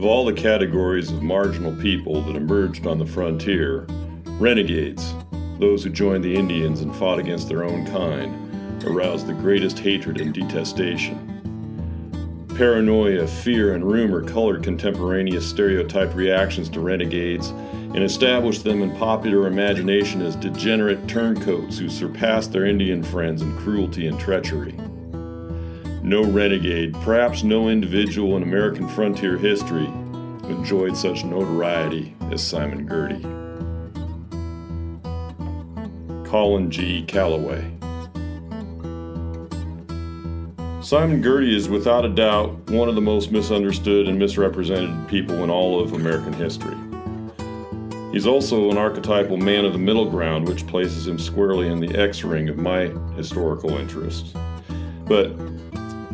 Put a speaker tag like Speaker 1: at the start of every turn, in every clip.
Speaker 1: Of all the categories of marginal people that emerged on the frontier, renegades, those who joined the Indians and fought against their own kind, aroused the greatest hatred and detestation. Paranoia, fear, and rumor colored contemporaneous stereotype reactions to renegades and established them in popular imagination as degenerate turncoats who surpassed their Indian friends in cruelty and treachery. No renegade, perhaps no individual in American frontier history, enjoyed such notoriety as Simon Girty. Colin G. Calloway. Simon Girty is without a doubt one of the most misunderstood and misrepresented people in all of American history. He's also an archetypal man of the middle ground, which places him squarely in the X ring of my historical interests. But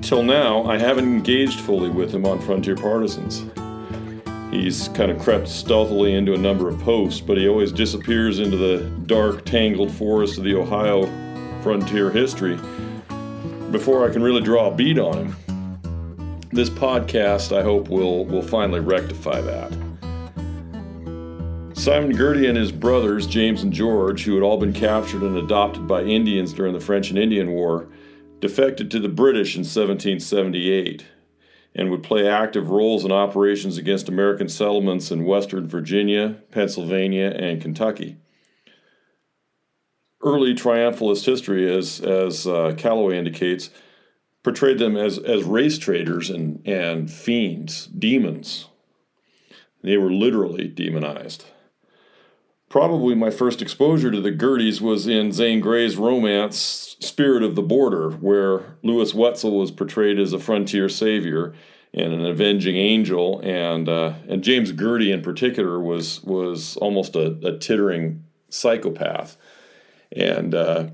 Speaker 1: till now, I haven't engaged fully with him on Frontier Partisans. He's kind of crept stealthily into a number of posts, but he always disappears into the dark, tangled forest of the Ohio frontier history before I can really draw a bead on him. This podcast, I hope, will, will finally rectify that. Simon Girty and his brothers, James and George, who had all been captured and adopted by Indians during the French and Indian War, defected to the British in 1778 and would play active roles in operations against American settlements in western Virginia, Pennsylvania, and Kentucky. Early triumphalist history, as, as uh, Calloway indicates, portrayed them as, as race traders and, and fiends, demons. They were literally demonized. Probably my first exposure to the Girtys was in Zane Grey's romance Spirit of the Border, where Lewis Wetzel was portrayed as a frontier savior and an avenging angel, and uh, and James Girty in particular was was almost a, a tittering psychopath, and uh,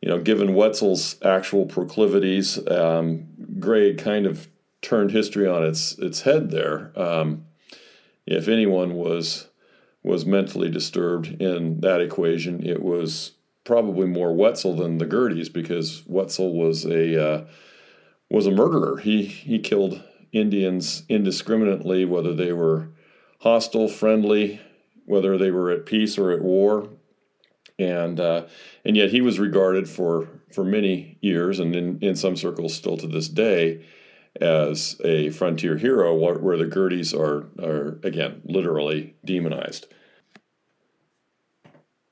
Speaker 1: you know, given Wetzel's actual proclivities, um, Grey kind of turned history on its its head there. Um, if anyone was was mentally disturbed in that equation. It was probably more Wetzel than the Girtys because Wetzel was a uh, was a murderer. He he killed Indians indiscriminately, whether they were hostile, friendly, whether they were at peace or at war, and uh, and yet he was regarded for for many years, and in, in some circles still to this day, as a frontier hero, where the Girtys are, are again, literally demonized.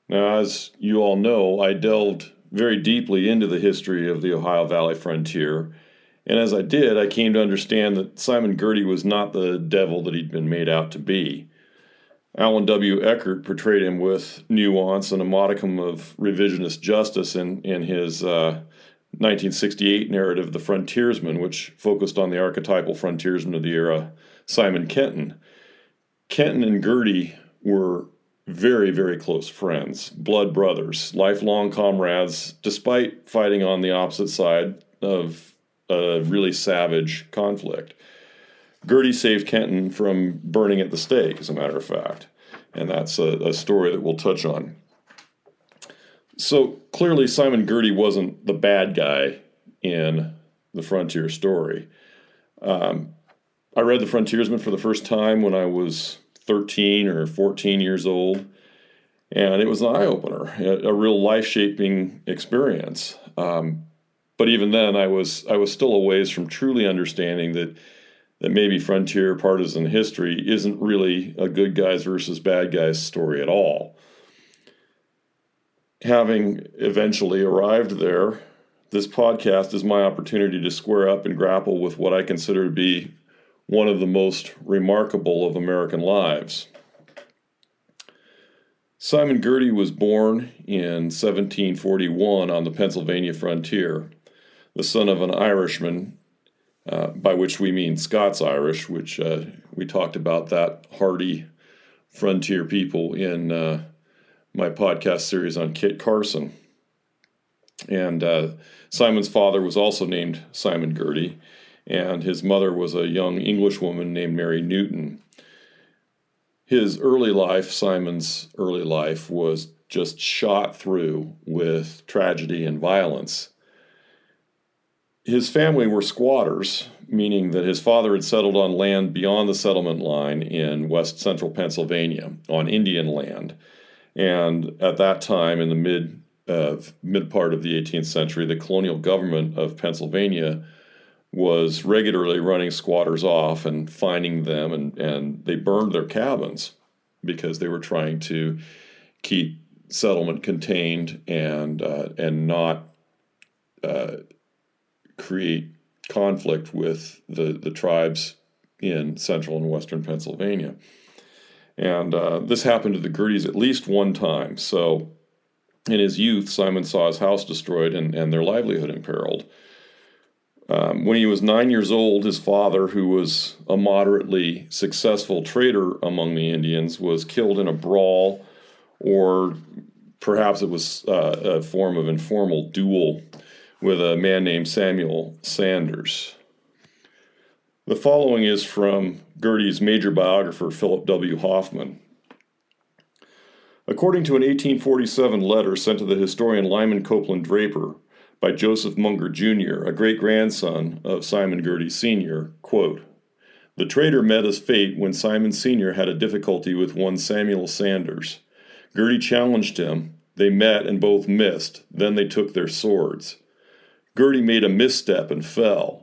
Speaker 1: Now, as you all know, I delved very deeply into the history of the Ohio Valley frontier, and as I did, I came to understand that Simon Girty was not the devil that he'd been made out to be. Allan W. Eckert portrayed him with nuance and a modicum of revisionist justice in, in his uh, 1968 narrative, The Frontiersman, which focused on the archetypal frontiersman of the era, Simon Kenton. Kenton and Girty were very, very close friends, blood brothers, lifelong comrades, despite fighting on the opposite side of a really savage conflict. Girty saved Kenton from burning at the stake, as a matter of fact, and that's a, a story that we'll touch on. So clearly, Simon Girty wasn't the bad guy in the Frontier story. Um, I read The Frontiersman for the first time when I was 13 or 14 years old, and it was an eye opener, a, real life shaping experience. Um, but even then, I was I was still a ways from truly understanding that that maybe frontier partisan history isn't really a good guys versus bad guys story at all having eventually arrived there, this podcast is my opportunity to square up and grapple with what I consider to be one of the most remarkable of American lives. Simon Girty was born in 1741 on the Pennsylvania frontier, the son of an Irishman, uh, by which we mean Scots Irish, which uh, we talked about that hardy frontier people in uh, my podcast series on Kit Carson. And uh, Simon's father was also named Simon Girty, and his mother was a young English woman named Mary Newton. His early life, Simon's early life, was just shot through with tragedy and violence. his family were squatters, meaning that his father had settled on land beyond the settlement line in west central Pennsylvania, on Indian land. And at that time, in the mid uh, mid part of the 18th century, the colonial government of Pennsylvania was regularly running squatters off and finding them, and, and they burned their cabins because they were trying to keep settlement contained and uh, and not uh, create conflict with the, the tribes in central and western Pennsylvania. And uh, this happened to the Girtys at least one time. So in his youth, Simon saw his house destroyed and, and their livelihood imperiled. Um, when he was nine years old, his father, who was a moderately successful trader among the Indians, was killed in a brawl, or perhaps it was uh, a form of informal duel with a man named Samuel Sanders. The following is from Girty's major biographer, Philip W. Hoffman. According to an 1847 letter sent to the historian Lyman Copeland Draper by Joseph Munger Jr., a great grandson of Simon Girty Sr., quote, the trader met his fate when Simon Sr. had a difficulty with one Samuel Sanders. Girty challenged him. They met and both missed. Then they took their swords. Girty made a misstep and fell.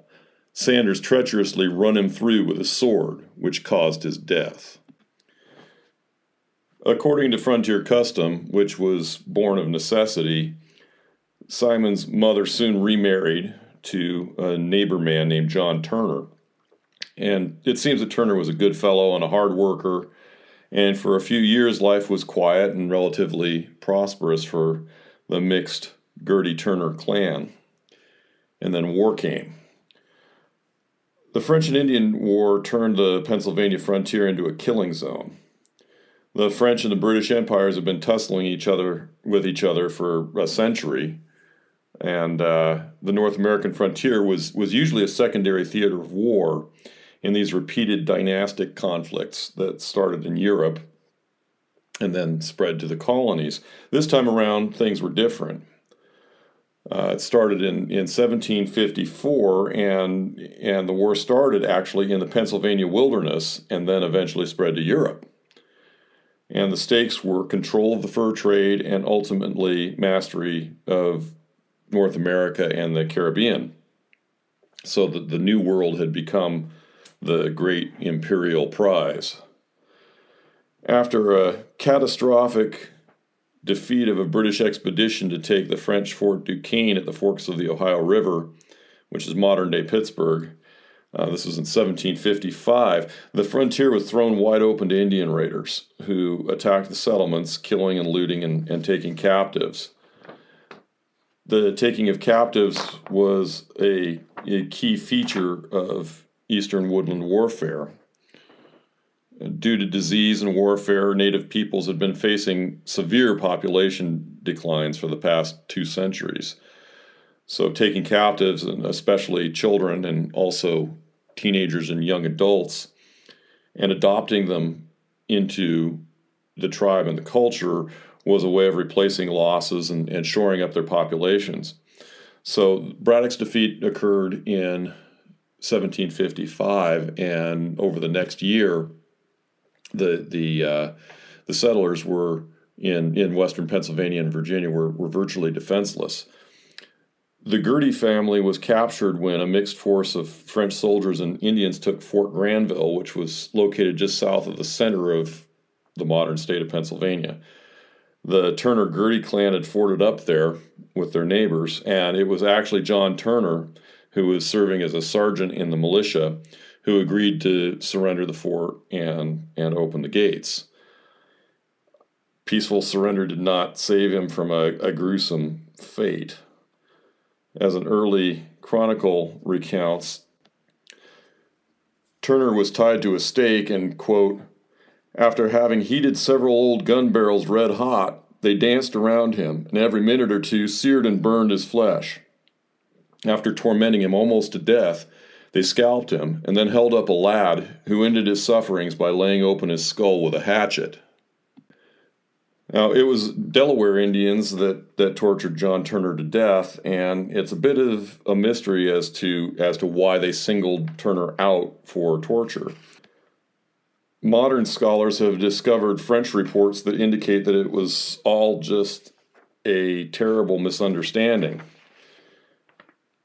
Speaker 1: Sanders treacherously run him through with a sword, which caused his death. According to frontier custom, which was born of necessity, Simon's mother soon remarried to a neighbor man named John Turner. And it seems that Turner was a good fellow and a hard worker. And for a few years, life was quiet and relatively prosperous for the mixed Girty Turner clan and then war came. The French and Indian War turned the Pennsylvania frontier into a killing zone. The French and the British empires have been tussling each other with each other for a century, and uh, the North American frontier was was usually a secondary theater of war in these repeated dynastic conflicts that started in Europe and then spread to the colonies. This time around, things were different. Uh, it started in, in 1754, and, and the war started actually in the Pennsylvania wilderness and then eventually spread to Europe. And the stakes were control of the fur trade and ultimately mastery of North America and the Caribbean. So the, the New World had become the great imperial prize. After a catastrophic defeat of a British expedition to take the French Fort Duquesne at the forks of the Ohio River, which is modern day Pittsburgh. Uh, this was in 1755. The frontier was thrown wide open to Indian raiders who attacked the settlements, killing and looting and, and taking captives. The taking of captives was a, a key feature of Eastern woodland warfare. Due to disease and warfare, native peoples had been facing severe population declines for the past two centuries. So, taking captives, and especially children and also teenagers and young adults, and adopting them into the tribe and the culture was a way of replacing losses and, and shoring up their populations. So, Braddock's defeat occurred in 1755, and over the next year, the the uh, the settlers were in in western Pennsylvania and Virginia were were virtually defenseless. The Girty family was captured when a mixed force of French soldiers and Indians took Fort Granville, which was located just south of the center of the modern state of Pennsylvania. The Turner Girty clan had forted up there with their neighbors, and it was actually John Turner, who was serving as a sergeant in the militia, who agreed to surrender the fort and, and open the gates. Peaceful surrender did not save him from a, a gruesome fate. As an early chronicle recounts, Turner was tied to a stake and, quote, after having heated several old gun barrels red hot, they danced around him, and every minute or two seared and burned his flesh. After tormenting him almost to death, they scalped him and then held up a lad who ended his sufferings by laying open his skull with a hatchet. Now, it was Delaware Indians that, that tortured John Turner to death, and it's a bit of a mystery as to as to why they singled Turner out for torture. Modern scholars have discovered French reports that indicate that it was all just a terrible misunderstanding.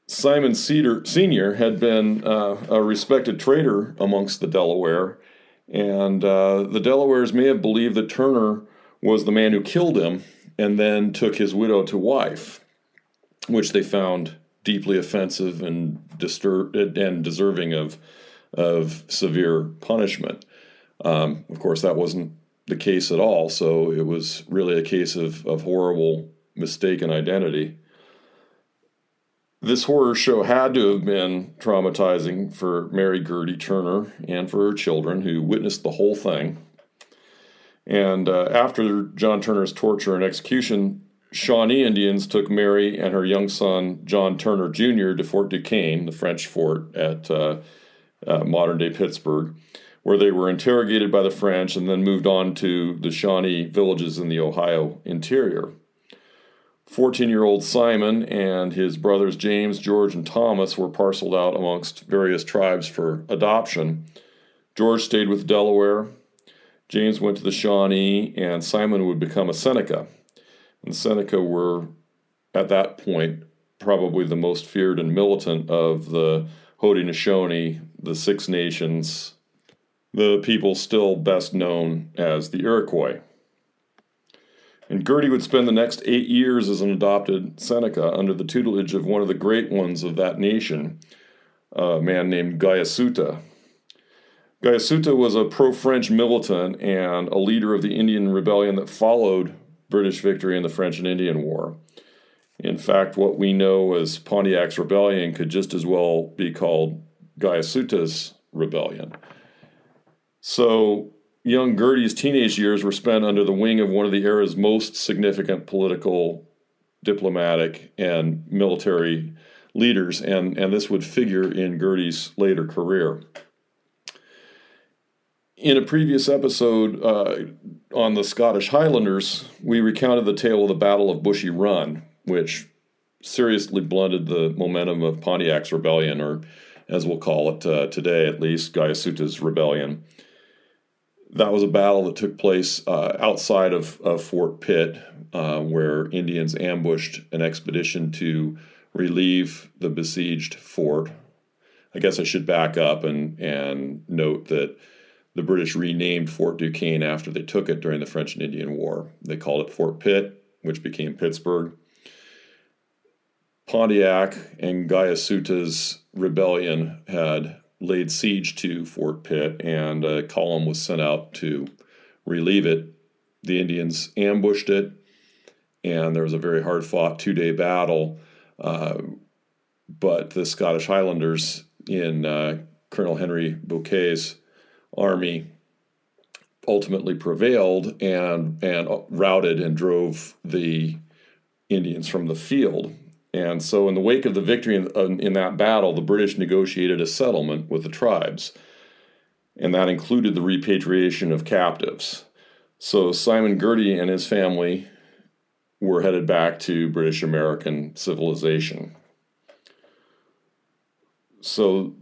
Speaker 1: Simon Cedar Sr. had been uh, a respected trader amongst the Delaware, and uh, the Delawares may have believed that Turner was the man who killed him and then took his widow to wife, which they found deeply offensive and disturbed and deserving of of severe punishment. Um, of course, that wasn't the case at all. So it was really a case of, of horrible mistaken identity. This horror show had to have been traumatizing for Mary Girty Turner and for her children who witnessed the whole thing. And uh, after John Turner's torture and execution, Shawnee Indians took Mary and her young son, John Turner Jr., to Fort Duquesne, the French fort at uh, uh, modern day Pittsburgh, where they were interrogated by the French and then moved on to the Shawnee villages in the Ohio interior. 14 year old Simon and his brothers James, George, and Thomas were parceled out amongst various tribes for adoption. George stayed with Delaware, James went to the Shawnee, and Simon would become a Seneca. And Seneca were, at that point, probably the most feared and militant of the Haudenosaunee, the Six Nations, the people still best known as the Iroquois. And Girty would spend the next eight years as an adopted Seneca under the tutelage of one of the great ones of that nation, a man named Guyasuta, Guyasuta was a pro French militant and a leader of the Indian rebellion that followed British victory in the French and Indian War. In fact, what we know as Pontiac's rebellion could just as well be called Guyasuta's rebellion. So, young Girty's teenage years were spent under the wing of one of the era's most significant political, diplomatic, and military leaders, and, and this would figure in Girty's later career in a previous episode uh, on the Scottish Highlanders, we recounted the tale of the Battle of Bushy Run, which seriously blunted the momentum of Pontiac's rebellion, or as we'll call it uh, today at least, Guyasuta's rebellion. That was a battle that took place uh, outside of, of, Fort Pitt, uh, where Indians ambushed an expedition to relieve the besieged fort. I guess I should back up and, and note that the British renamed Fort Duquesne after they took it during the French and Indian War. They called it Fort Pitt, which became Pittsburgh. Pontiac and Guyasuta's rebellion had laid siege to Fort Pitt, and a column was sent out to relieve it. The Indians ambushed it, and there was a very hard fought two day battle. Uh, but the Scottish Highlanders in uh, Colonel Henry Bouquet's army ultimately prevailed and and routed and drove the Indians from the field. And so, in the wake of the victory in, in that battle, the British negotiated a settlement with the tribes, and that included the repatriation of captives. So, Simon Girty and his family were headed back to British American civilization. So,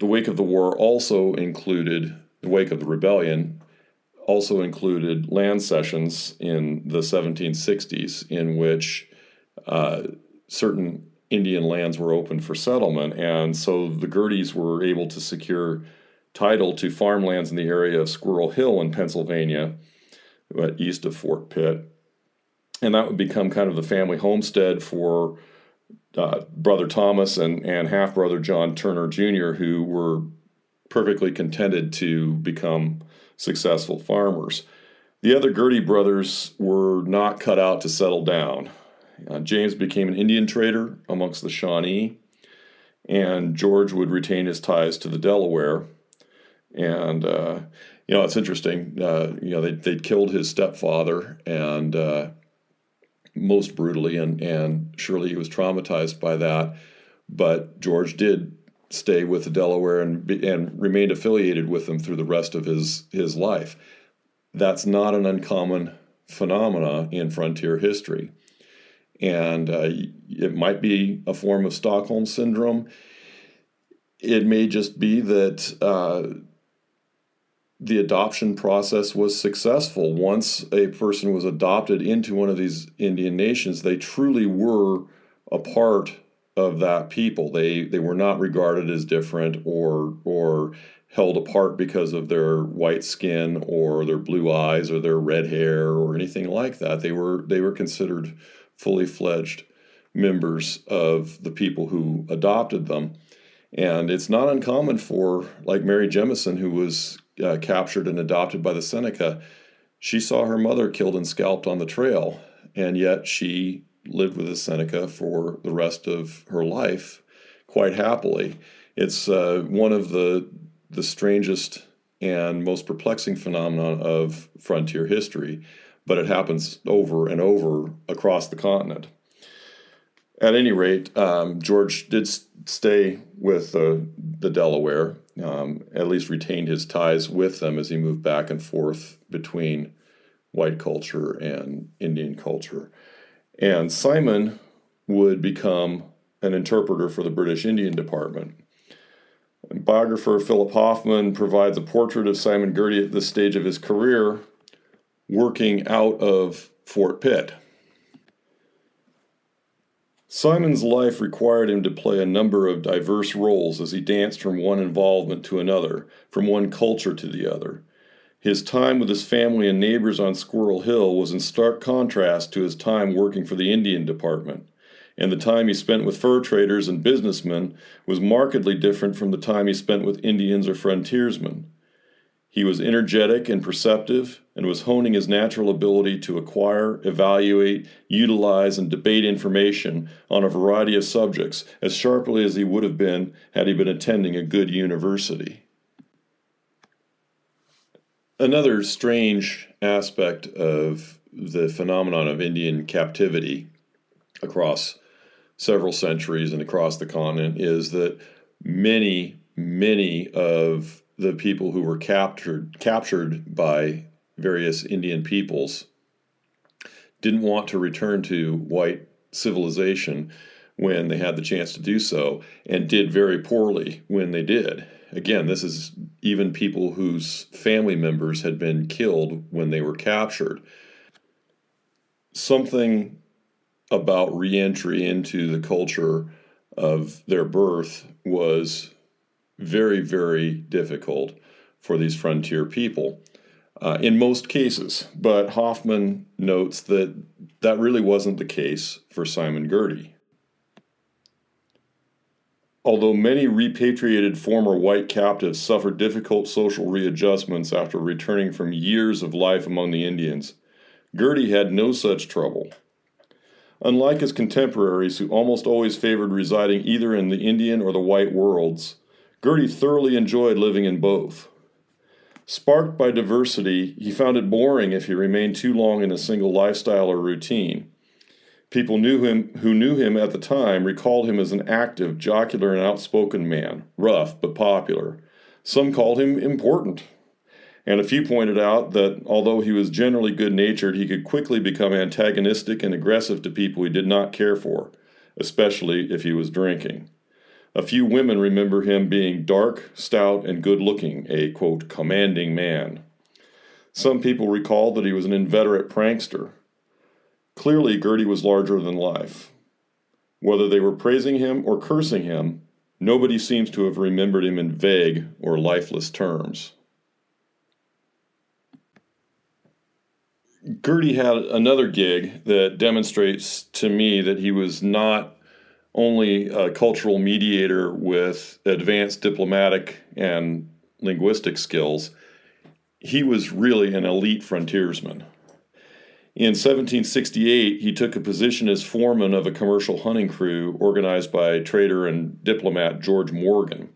Speaker 1: the wake of the war also included, the wake of the rebellion also included land cessions in the 1760s, in which uh, certain Indian lands were open for settlement. And so the Girtys were able to secure title to farmlands in the area of Squirrel Hill in Pennsylvania, uh, east of Fort Pitt. And that would become kind of the family homestead for uh, brother Thomas and, and half brother John Turner Jr., who were perfectly contented to become successful farmers. The other Girty brothers were not cut out to settle down. Uh, James became an Indian trader amongst the Shawnee, and George would retain his ties to the Delaware. And uh, you know, it's interesting. Uh, you know, they they killed his stepfather, and uh, most brutally, and, and surely he was traumatized by that. But George did stay with the Delaware and, and remained affiliated with them through the rest of his, his life. That's not an uncommon phenomena in frontier history. And uh, it might be a form of Stockholm syndrome. It may just be that uh, the adoption process was successful. Once a person was adopted into one of these Indian nations, they truly were a part of that people. They they were not regarded as different or or held apart because of their white skin or their blue eyes or their red hair or anything like that. They were they were considered fully fledged members of the people who adopted them. And it's not uncommon for, like Mary Jemison, who was uh, captured and adopted by the Seneca, she saw her mother killed and scalped on the trail, and yet she lived with the Seneca for the rest of her life quite happily. It's uh, one of the the strangest and most perplexing phenomenon of frontier history, but it happens over and over across the continent. At any rate, um, George did stay with uh, the Delaware, um, at least retained his ties with them as he moved back and forth between white culture and Indian culture. And Simon would become an interpreter for the British Indian Department. Biographer Philip Hoffman provides a portrait of Simon Girty at this stage of his career, working out of Fort Pitt. Simon's life required him to play a number of diverse roles as he danced from one involvement to another, from one culture to the other. His time with his family and neighbors on Squirrel Hill was in stark contrast to his time working for the Indian Department, and the time he spent with fur traders and businessmen was markedly different from the time he spent with Indians or frontiersmen. He was energetic and perceptive and was honing his natural ability to acquire, evaluate, utilize, and debate information on a variety of subjects as sharply as he would have been had he been attending a good university. Another strange aspect of the phenomenon of Indian captivity across several centuries and across the continent is that many, many of the people who were captured captured by various Indian peoples didn't want to return to white civilization when they had the chance to do so and did very poorly when they did. Again, this is even people whose family members had been killed when they were captured. Something about reentry into the culture of their birth was very, very difficult for these frontier people uh, in most cases. But Hoffman notes that that really wasn't the case for Simon Girty. Although many repatriated former white captives suffered difficult social readjustments after returning from years of life among the Indians, Girty had no such trouble. Unlike his contemporaries, who almost always favored residing either in the Indian or the white worlds, Girty thoroughly enjoyed living in both. Sparked by diversity, he found it boring if he remained too long in a single lifestyle or routine. People knew him who knew him at the time recalled him as an active, jocular, and outspoken man, rough but popular. Some called him important. And a few pointed out that although he was generally good natured, he could quickly become antagonistic and aggressive to people he did not care for, especially if he was drinking. A few women remember him being dark, stout, and good looking, a quote, commanding man. Some people recall that he was an inveterate prankster. Clearly, Girty was larger than life. Whether they were praising him or cursing him, nobody seems to have remembered him in vague or lifeless terms. Girty had another gig that demonstrates to me that he was not only a cultural mediator with advanced diplomatic and linguistic skills, he was really an elite frontiersman. In 1768, he took a position as foreman of a commercial hunting crew organized by trader and diplomat George Morgan.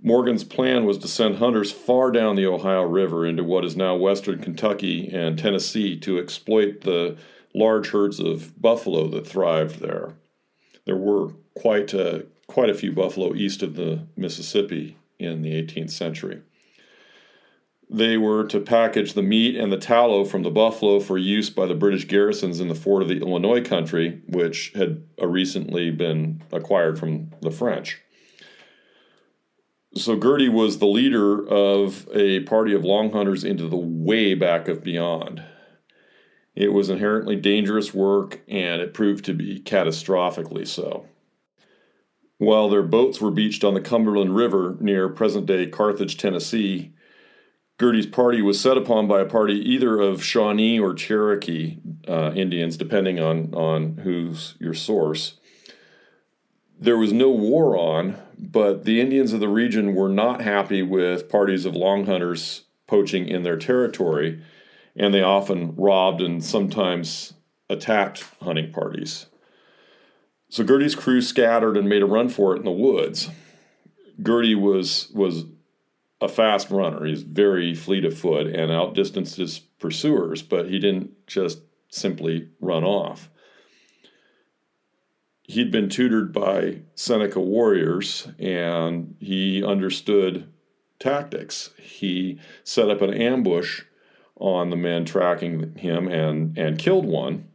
Speaker 1: Morgan's plan was to send hunters far down the Ohio River into what is now western Kentucky and Tennessee to exploit the large herds of buffalo that thrived there there were quite a, quite a few buffalo east of the Mississippi in the 18th century. they were to package the meat and the tallow from the buffalo for use by the British garrisons in the fort of the Illinois country, which had uh, recently been acquired from the French. So Girty was the leader of a party of long hunters into the way back of beyond. It was inherently dangerous work, and it proved to be catastrophically so. While their boats were beached on the Cumberland River near present day Carthage, Tennessee, Girty's party was set upon by a party either of Shawnee or Cherokee uh, Indians, depending on, on who's your source. There was no war on, but the Indians of the region were not happy with parties of long hunters poaching in their territory, and they often robbed and sometimes attacked hunting parties. So Girty's crew scattered and made a run for it in the woods. Girty was was a fast runner. He's very fleet of foot and outdistanced his pursuers, but he didn't just simply run off. He'd been tutored by Seneca warriors and he understood tactics. He set up an ambush on the men tracking him and, and killed one.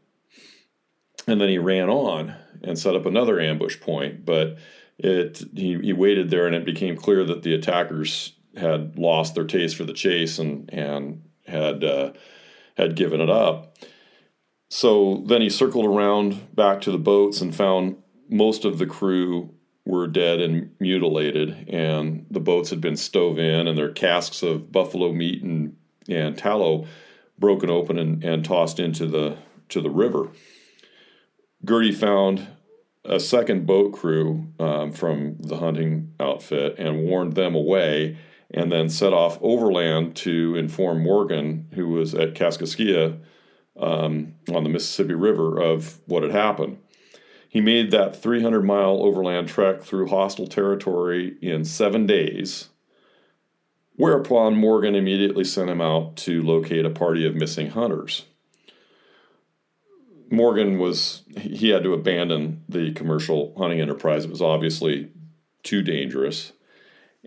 Speaker 1: And then he ran on and set up another ambush point. But it he, he waited there, and it became clear that the attackers had lost their taste for the chase and and had uh, had given it up. So then he circled around back to the boats and found most of the crew were dead and mutilated, and the boats had been stove in, and their casks of buffalo meat and and tallow broken open and, and tossed into the to the river. Girty found a second boat crew um, from the hunting outfit and warned them away, and then set off overland to inform Morgan, who was at Kaskaskia um, on the Mississippi River, of what had happened. He made that 300 mile overland trek through hostile territory in seven days, whereupon Morgan immediately sent him out to locate a party of missing hunters. Morgan was he had to abandon the commercial hunting enterprise. It was obviously too dangerous,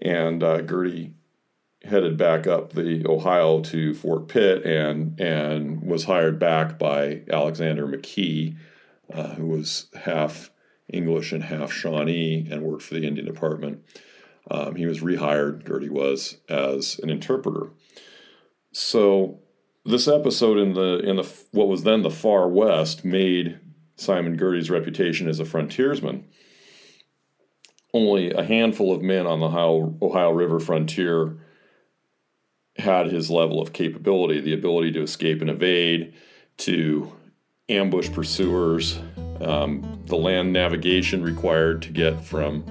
Speaker 1: and uh, Girty headed back up the Ohio to Fort Pitt and and was hired back by Alexander McKee, uh, who was half English and half Shawnee and worked for the Indian Department. Um, he was rehired. Girty was as an interpreter. So this episode in the in the what was then the far west made Simon Girty's reputation as a frontiersman. Only a handful of men on the Ohio, Ohio River frontier had his level of capability, the ability to escape and evade, to ambush pursuers, um, the land navigation required to get from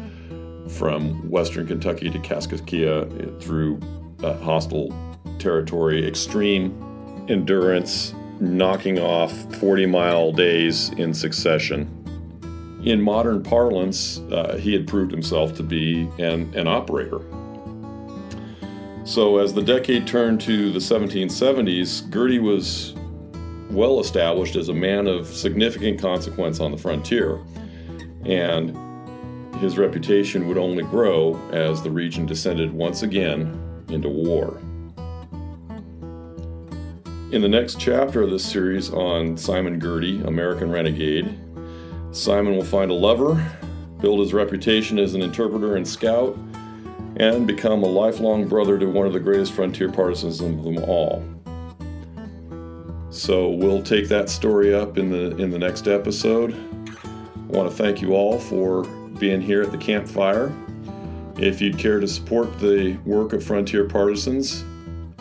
Speaker 1: from western Kentucky to Kaskaskia through uh, hostile territory, extreme endurance, knocking off 40 mile days in succession. In modern parlance, uh, he had proved himself to be an, an operator. So, as the decade turned to the 1770s, Girty was well established as a man of significant consequence on the frontier, and his reputation would only grow as the region descended once again into war. In the next chapter of this series on Simon Girty, American Renegade, Simon will find a lover, build his reputation as an interpreter and scout, and become a lifelong brother to one of the greatest frontier partisans of them all. So we'll take that story up in the in the next episode. I want to thank you all for being here at the campfire. If you'd care to support the work of Frontier Partisans,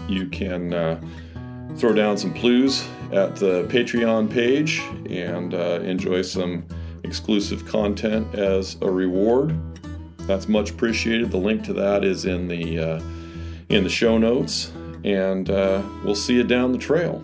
Speaker 1: you can uh, throw down some clues at the Patreon page and uh, enjoy some exclusive content as a reward. That's much appreciated. The link to that is in the uh, in the show notes, and uh, we'll see you down the trail.